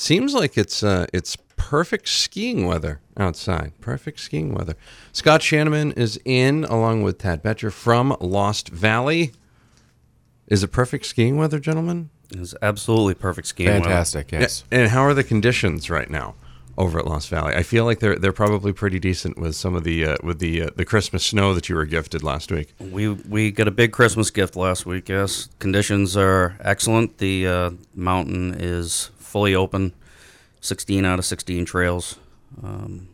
Seems like it's uh, it's perfect skiing weather outside. Perfect skiing weather. Scott Shanaman is in along with Tad Bettcher from Lost Valley. Is it perfect skiing weather, gentlemen? It's absolutely perfect skiing. weather. Fantastic, yes. And how are the conditions right now over at Lost Valley? I feel like they're they're probably pretty decent with some of the uh, with the uh, the Christmas snow that you were gifted last week. We we got a big Christmas gift last week. Yes, conditions are excellent. The uh, mountain is fully open. Sixteen out of sixteen trails. Um,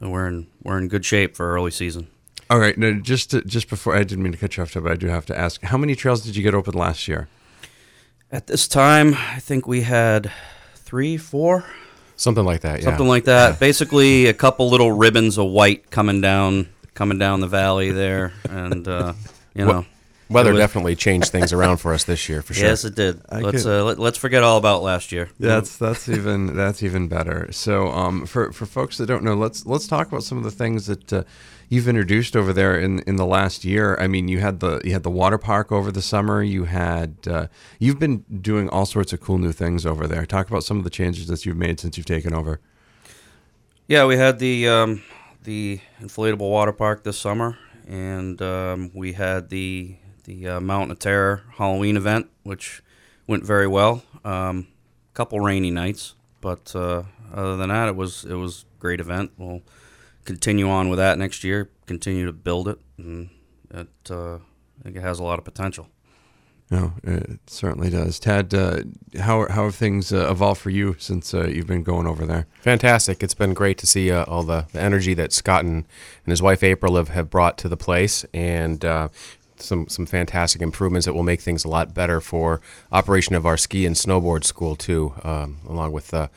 we're in we're in good shape for early season. All right, now just to, just before I didn't mean to cut you off, but I do have to ask: How many trails did you get open last year? At this time, I think we had three, four, Something like that, yeah. something like that. Basically, a couple little ribbons of white coming down coming down the valley there, and uh, you know. Weather was- definitely changed things around for us this year, for sure. Yes, it did. I let's could- uh, let, let's forget all about last year. That's that's even that's even better. So, um, for for folks that don't know, let's let's talk about some of the things that uh, you've introduced over there in in the last year. I mean, you had the you had the water park over the summer. You had uh, you've been doing all sorts of cool new things over there. Talk about some of the changes that you've made since you've taken over. Yeah, we had the um, the inflatable water park this summer, and um, we had the the uh, Mountain of Terror Halloween event, which went very well. Um, couple rainy nights, but uh, other than that, it was it was a great event. We'll continue on with that next year. Continue to build it, and it uh, I think it has a lot of potential. No, it certainly does. Tad, uh, how how have things uh, evolved for you since uh, you've been going over there? Fantastic. It's been great to see uh, all the, the energy that Scott and, and his wife April have, have brought to the place and uh, some, some fantastic improvements that will make things a lot better for operation of our ski and snowboard school, too, um, along with the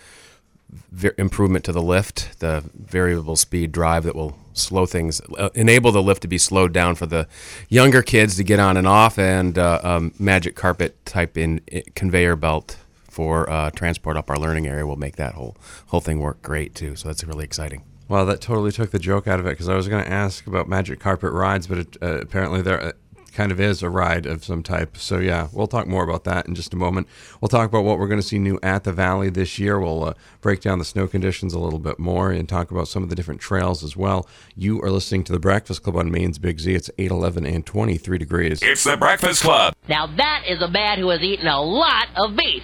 improvement to the lift, the variable speed drive that will slow things, uh, enable the lift to be slowed down for the younger kids to get on and off, and uh, um, magic carpet type in, conveyor belt for uh, transport up our learning area will make that whole whole thing work great too. So that's really exciting. Well, that totally took the joke out of it because I was going to ask about magic carpet rides, but it, uh, apparently there uh, kind of is a ride of some type. So yeah, we'll talk more about that in just a moment. We'll talk about what we're going to see new at the Valley this year. We'll uh, break down the snow conditions a little bit more and talk about some of the different trails as well. You are listening to the Breakfast Club on Maine's Big Z. It's 8, 11, and 23 degrees. It's the Breakfast Club. Now that is a man who has eaten a lot of beef.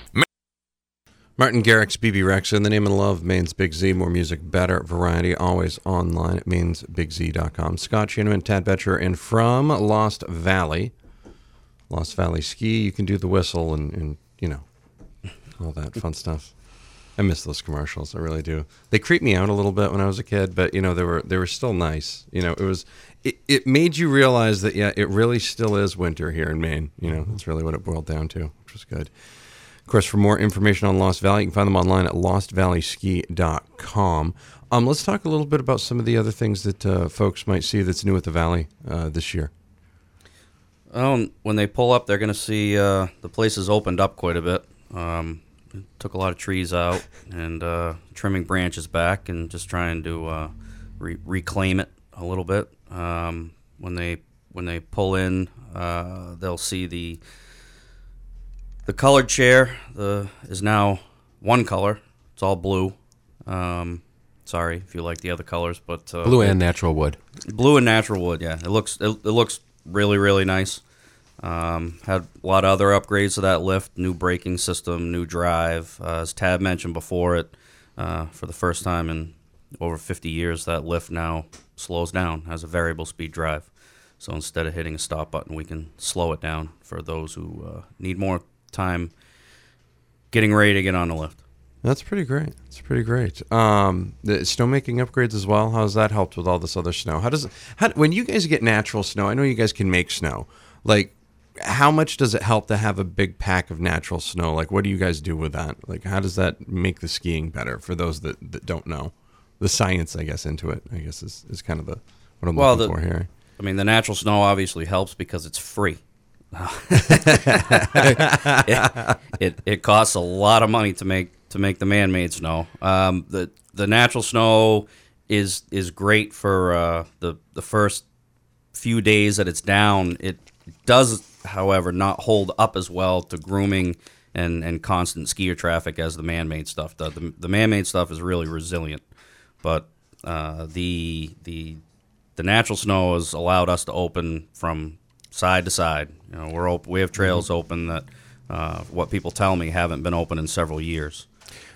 Martin Garrix, BB Rex, in the name of love, Maine's Big Z, more music, better variety, always online It at mainsbigz.com. Scott Shanaman, Tad Bettcher, and from Lost Valley, Lost Valley Ski, you can do the whistle and, and you know, all that fun stuff. I miss those commercials. I really do. They creeped me out a little bit when I was a kid, but you know they were they were still nice. You know, it was it, it made you realize that yeah, it really still is winter here in Maine. You know, mm-hmm. that's really what it boiled down to, which was good. Of course, for more information on Lost Valley, you can find them online at lostvalleyski.com. Um, let's talk a little bit about some of the other things that uh, folks might see that's new at the Valley uh, this year. Oh, when they pull up, they're going to see uh, the place has opened up quite a bit. Um, took a lot of trees out and uh, trimming branches back and just trying to uh, re- reclaim it a little bit. Um, when they when they pull in, uh, they'll see the the colored chair. The is now one color. It's all blue. Um, sorry if you like the other colors, but uh, Blue and natural wood. blue and natural wood. Yeah, it looks it, it looks really really nice. Um, had a lot of other upgrades to that lift, new braking system, new drive. Uh, as Tad mentioned before, it uh, for the first time in over 50 years, that lift now slows down, has a variable speed drive. So instead of hitting a stop button, we can slow it down for those who uh, need more time getting ready to get on the lift. That's pretty great. That's pretty great. Um, the snowmaking upgrades as well. How's that helped with all this other snow? How does how, when you guys get natural snow? I know you guys can make snow. Like, how much does it help to have a big pack of natural snow? Like, what do you guys do with that? Like, how does that make the skiing better for those that, that don't know the science? I guess into it. I guess is, is kind of the what I'm Well, looking the- for here. I mean, the natural snow obviously helps because it's free. it, it, costs a lot of money to make to make the man-made snow. Um, the the natural snow is is great for uh, the the first few days that it's down. It does, however, not hold up as well to grooming and and constant skier traffic as the man-made stuff does. The, the man-made stuff is really resilient, but uh, the the the natural snow has allowed us to open from side to side. You know, we're op- we have trails open that uh, what people tell me haven't been open in several years.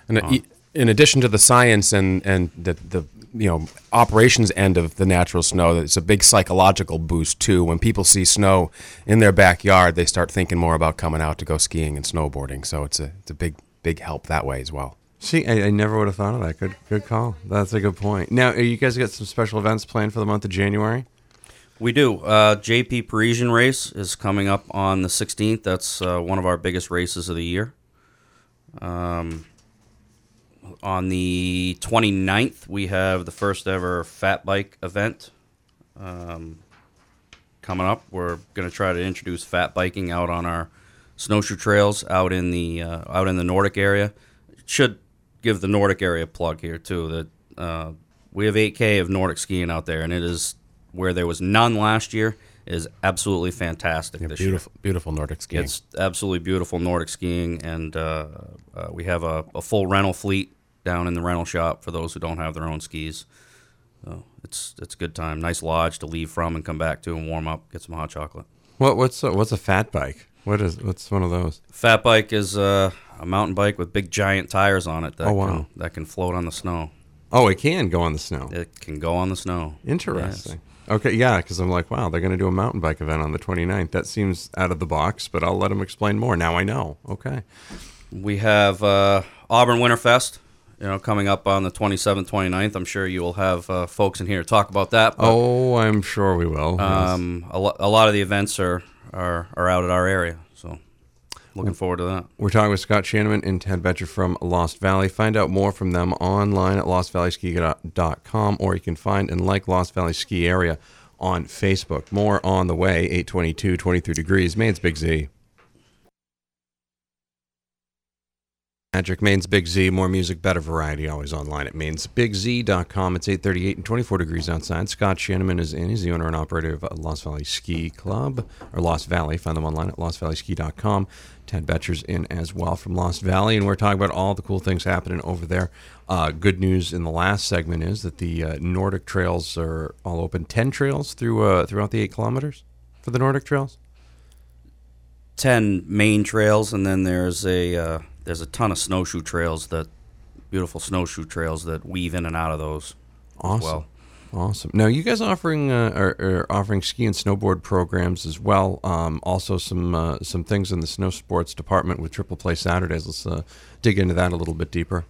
And uh, e- in addition to the science and and the the you know operations end of the natural snow, it's a big psychological boost too. When people see snow in their backyard, they start thinking more about coming out to go skiing and snowboarding. So it's a it's a big big help that way as well. See, I, I never would have thought of that. Good, good call. That's a good point. Now, are you guys got some special events planned for the month of January? We do. Uh, JP Parisian race is coming up on the 16th. That's uh, one of our biggest races of the year. Um, on the 29th, we have the first ever fat bike event um, coming up. We're going to try to introduce fat biking out on our snowshoe trails out in the uh, out in the Nordic area. Should give the Nordic area a plug here too. That uh, we have 8K of Nordic skiing out there, and it is where there was none last year. Is absolutely fantastic this year. Beautiful beautiful Nordic skiing. It's absolutely beautiful Nordic skiing, and uh, uh, we have a, a full rental fleet down in the rental shop for those who don't have their own skis. So it's it's a good time. Nice lodge to leave from and come back to and warm up, get some hot chocolate. What what's a, what's a fat bike? What is what's one of those? Fat bike is uh, a mountain bike with big giant tires on it that Oh, wow. can, that can float on the snow. Oh, it can go on the snow. It can go on the snow. Interesting. Yes. Okay, yeah, because I'm like, wow, they're going to do a mountain bike event on the 29th. That seems out of the box, but I'll let them explain more. Now I know. Okay. We have uh, Auburn Winterfest, you know, coming up on the 27th, 29th. I'm sure you will have uh, folks in here to talk about that. But, Oh, I'm sure we will. yes. um, a, lo- a lot of the events are, are, are out at our area. Looking forward to that. We're talking with Scott Shanaman and Ted Bettcher from Lost Valley. Find out more from them online at lostvalleyski.com, or you can find and like Lost Valley Ski Area on Facebook. More on the way, 822, 23 degrees. Maine's Big Z. Magic Maine's Big Z, more music, better variety, always online at mainsbigz.com. It's 838 and 24 degrees outside. Scott Shanaman is in. He's the owner and operator of Lost Valley Ski Club, or Lost Valley. Find them online at lostvalleyski.com. Ted Bettcher's in as well from Lost Valley, and we're talking about all the cool things happening over there. Uh, good news in the last segment is that the uh, Nordic trails are all open. 10 trails through uh, throughout the 8 kilometers for the Nordic trails? 10 main trails, and then there's a, uh, there's a ton of snowshoe trails that, beautiful snowshoe trails that weave in and out of those. Awesome. as well. Awesome. Now, you guys offering uh, are, are offering ski and snowboard programs as well. Um, also, some uh, some things in the snow sports department with Triple Play Saturdays. Let's uh, dig into that a little bit deeper.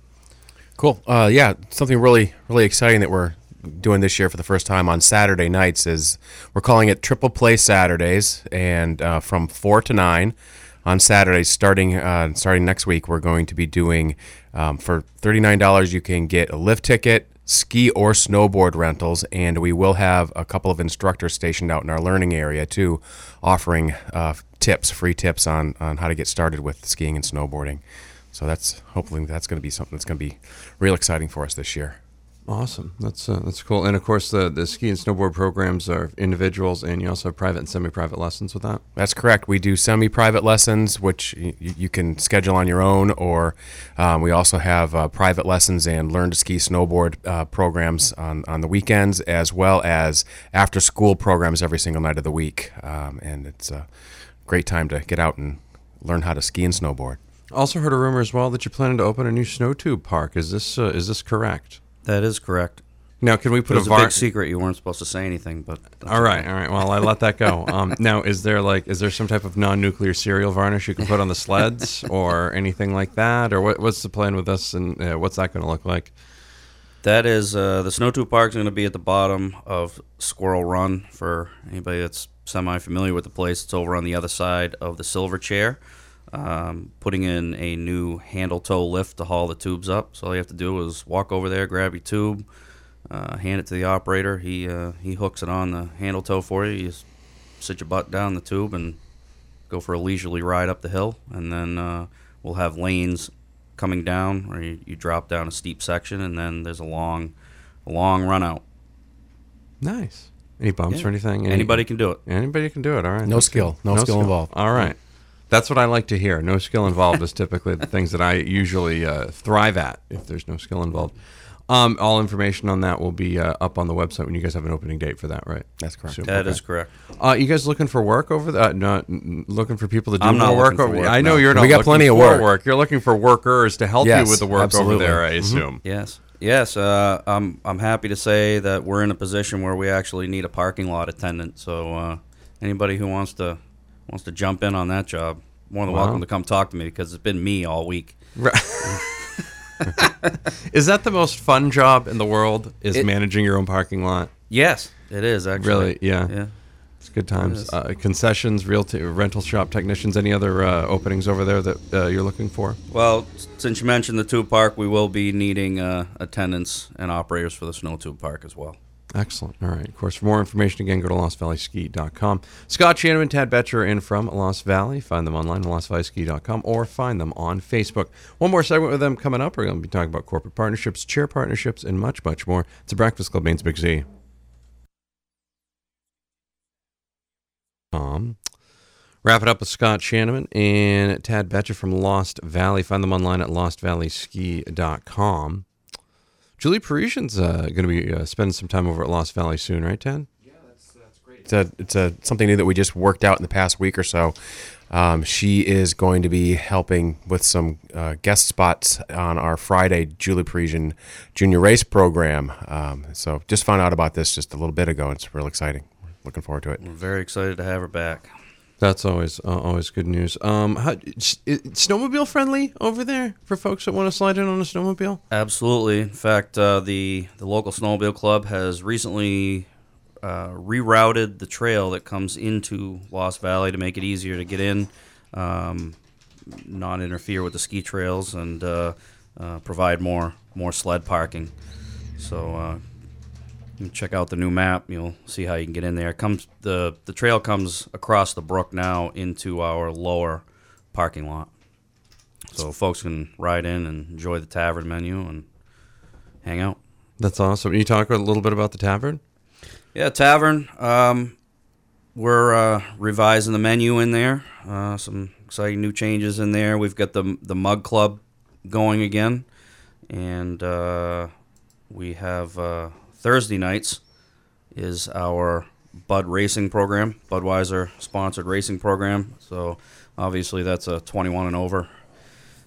Cool. Uh, yeah, something really, really exciting that we're doing this year for the first time on Saturday nights is we're calling it Triple Play Saturdays, and uh, from four to nine on Saturdays, starting uh, starting next week, we're going to be doing um, for thirty nine dollars. You can get a lift ticket, ski or snowboard rentals, and we will have a couple of instructors stationed out in our learning area too, offering uh, tips, free tips on on how to get started with skiing and snowboarding. So that's hopefully that's going to be something that's going to be real exciting for us this year. Awesome. That's uh, that's cool. And of course, the the ski and snowboard programs are individuals, and you also have private and semi-private lessons with that. That's correct. We do semi-private lessons, which y- you can schedule on your own, or um, we also have uh, private lessons and learn to ski snowboard uh, programs on, on the weekends, as well as after-school programs every single night of the week. Um, and it's a great time to get out and learn how to ski and snowboard. Also, heard a rumor as well that you're planning to open a new snow tube park. Is this uh, is this correct? That is correct. Now, can we It put was a a big secret. You weren't supposed to say anything, but All right, okay. all right. Well, I let that go. Um, now, is there like, is there some type of non-nuclear cereal varnish you can put on the sleds, or anything like that, or what, what's the plan with this, and uh, what's that going to look like? That is uh, the snow tube park is going to be at the bottom of Squirrel Run. For anybody that's semi-familiar with the place, it's over on the other side of the Silver Chair. Um, putting in a new handle tow lift to haul the tubes up. So all you have to do is walk over there, grab your tube, uh, hand it to the operator. He uh, he hooks it on the handle tow for you. You just sit your butt down the tube and go for a leisurely ride up the hill, and then uh, we'll have lanes coming down where you, you drop down a steep section, and then there's a long, a long run out. Nice. Any bumps Yeah. or anything? Any- Anybody can do it. Anybody can do it. All right. No skill. good. No skill involved. All right. That's what I like to hear. No skill involved is typically the things that I usually uh, thrive at if there's no skill involved. Um, all information on that will be uh, up on the website when you guys have an opening date for that, right? That's correct. Soon. That Okay. is correct. Uh, you guys looking for work over there? Uh, not n- looking for people to do I'm not more work looking for over work, I know no. you're not. We got looking plenty of for work. You're looking for workers to help Yes, you with the work absolutely. over there. I Mm-hmm. assume. Yes. Yes. Uh, I'm I'm happy to say that we're in a position where we actually need a parking lot attendant. So uh, anybody who wants to wants to jump in on that job, more than Wow. welcome to come talk to me because it's been me all week. Right. is that the most fun job in the world? Is It- managing your own parking lot? Yes, it is actually. Really? Yeah. Yeah. It's good times. is. Uh, concessions, real rental shop technicians. Any other uh, openings over there that uh, you're looking for? Well, since you mentioned the tube park, we will be needing uh, attendants and operators for the snow tube park as well. Excellent. All right. Of course, for more information, again, go to lostvalleyski.com. Scott Shannon and Tad Bettcher in from Lost Valley. Find them online at lostvalleyski.com or find them on Facebook. One more segment with them coming up. We're going to be talking about corporate partnerships, chair partnerships, and much, much more. It's a Breakfast Club, Maine's Big Z. Um, wrap it up with Scott Shanaman and Tad Bettcher from Lost Valley. Find them online at lostvalleyski.com. Julie Parisian's uh, going to be uh, spending some time over at Lost Valley soon, right, Tad? It's a, it's a something new that we just worked out in the past week or so. Um, she is going to be helping with some uh, guest spots on our Friday Julie Parisian Junior Race program. Um, so just found out about this just a little bit ago. It's real exciting. Looking forward to it. We're very excited to have her back. That's always uh, always good news. Um, snowmobile friendly over there for folks that want to slide in on a snowmobile? Absolutely. In fact, uh, the the local snowmobile club has recently uh, rerouted the trail that comes into Lost Valley to make it easier to get in, um, not interfere with the ski trails, and uh, uh, provide more more sled parking. So. Check out the new map. You'll see how you can get in there. Comes the the trail comes across the brook now into our lower parking lot, so folks can ride in and enjoy the tavern menu and hang out. That's awesome. Can you talk a little bit about the tavern? Yeah, tavern. Um, we're uh, revising the menu in there. Uh, some exciting new changes in there. We've got the the mug club going again, and uh, we have uh, Thursday nights is our Bud racing program, Budweiser sponsored racing program. So obviously that's a 21 and over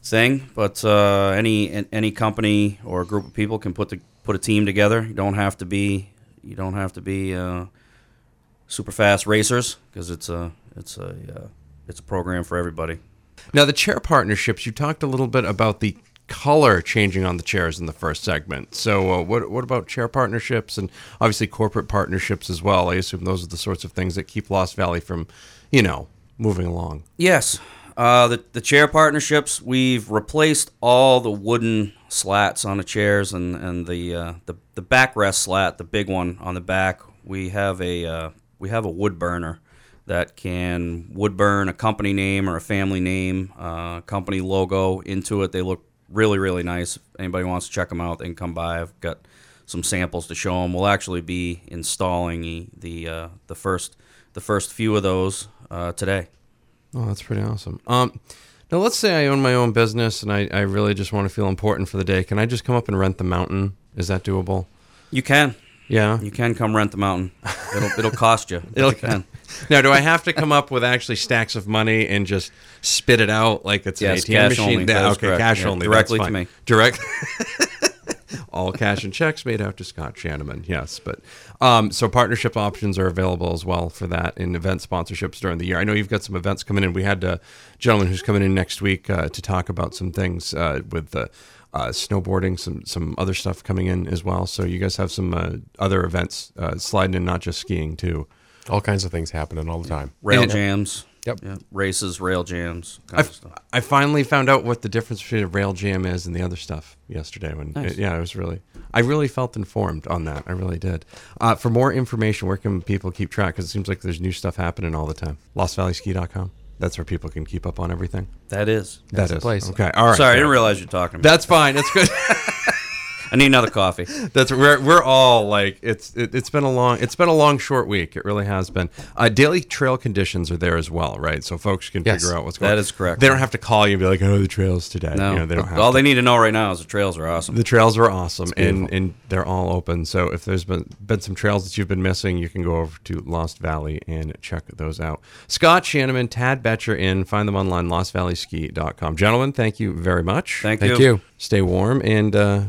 thing. But uh, any any company or group of people can put the put a team together. You don't have to be you don't have to be uh, super fast racers because it's a it's a uh, it's a program for everybody. Now, the chair partnerships, you talked a little bit about the color changing on the chairs in the first segment. So, uh, what, what about chair partnerships and obviously corporate partnerships as well? I assume those are the sorts of things that keep Lost Valley from, you know, moving along. Yes. Uh, the, the chair partnerships, we've replaced all the wooden slats on the chairs and, and the, uh, the the backrest slat, the big one on the back. We have a uh, we have a wood burner that can wood burn a company name or a family name, uh, company logo into it. They look really really nice. Anybody wants to check them out, they can come by. I've got some samples to show them. We'll actually be installing the the, uh, the first the first few of those uh, today. Oh, that's pretty awesome. Um, now, let's say I own my own business and I, I really just want to feel important for the day. Can I just come up and rent the mountain? Is that doable? You can. Yeah. You can come rent the mountain. It'll it'll cost you. It'll- can. Now, do I have to come up with actually stacks of money and just spit it out like it's Yes, an ATM cash machine? only. Yeah, That is okay, correct. cash Yeah, only. directly to me. Direct. All cash and checks made out to Scott Shanaman. Yes, but um, so partnership options are available as well for that in event sponsorships during the year. I know you've got some events coming in. We had a gentleman who's coming in next week uh, to talk about some things uh, with the. Uh, snowboarding, some some other stuff coming in as well. So you guys have some uh, other events uh, sliding in, not just skiing too. All kinds of things happening all the time. Rail And- jams. Yep. Yeah, races, rail jams. I, of stuff. I finally found out what the difference between a rail jam is and the other stuff yesterday. When Nice. yeah, I was really, I really felt informed on that. I really did. Uh, for more information, where can people keep track? Because it seems like there's new stuff happening all the time. LostValleySki.com. That's where people can keep up on everything. That is, that is the place. Okay. All right. Sorry, I didn't realize you're talking about. That's fine. That's good. I I need another coffee. That's we're we're all like it's it, it's been a long it's been a long short week. It really has been. Uh, daily trail conditions are there as well, right? So folks can Yes. figure out what's going. That on. is correct. They don't have to call you and be like, "Oh, the trails today." No, you know, they don't have all to. they need to know right now is the trails are awesome. The trails are awesome, and, and they're all open. So if there's been been some trails that you've been missing, you can go over to Lost Valley and check those out. Scott Shanaman, Tad Bettcher in. Find them online, lostvalleyski.com. Gentlemen, thank you very much. Thank, Thank you. Stay warm and uh,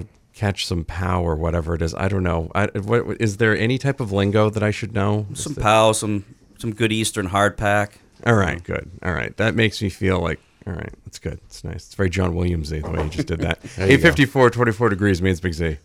go catch some pow or whatever it is. I don't know. I, what, what- is there any type of lingo that I should know? Is Some there- pow, some some good Eastern hardpack. All right, good. All right, that makes me feel like. All right, that's good. It's nice. It's very John Williamsy the way you just did that. There you go. 854, 24 degrees Maine's Big Z.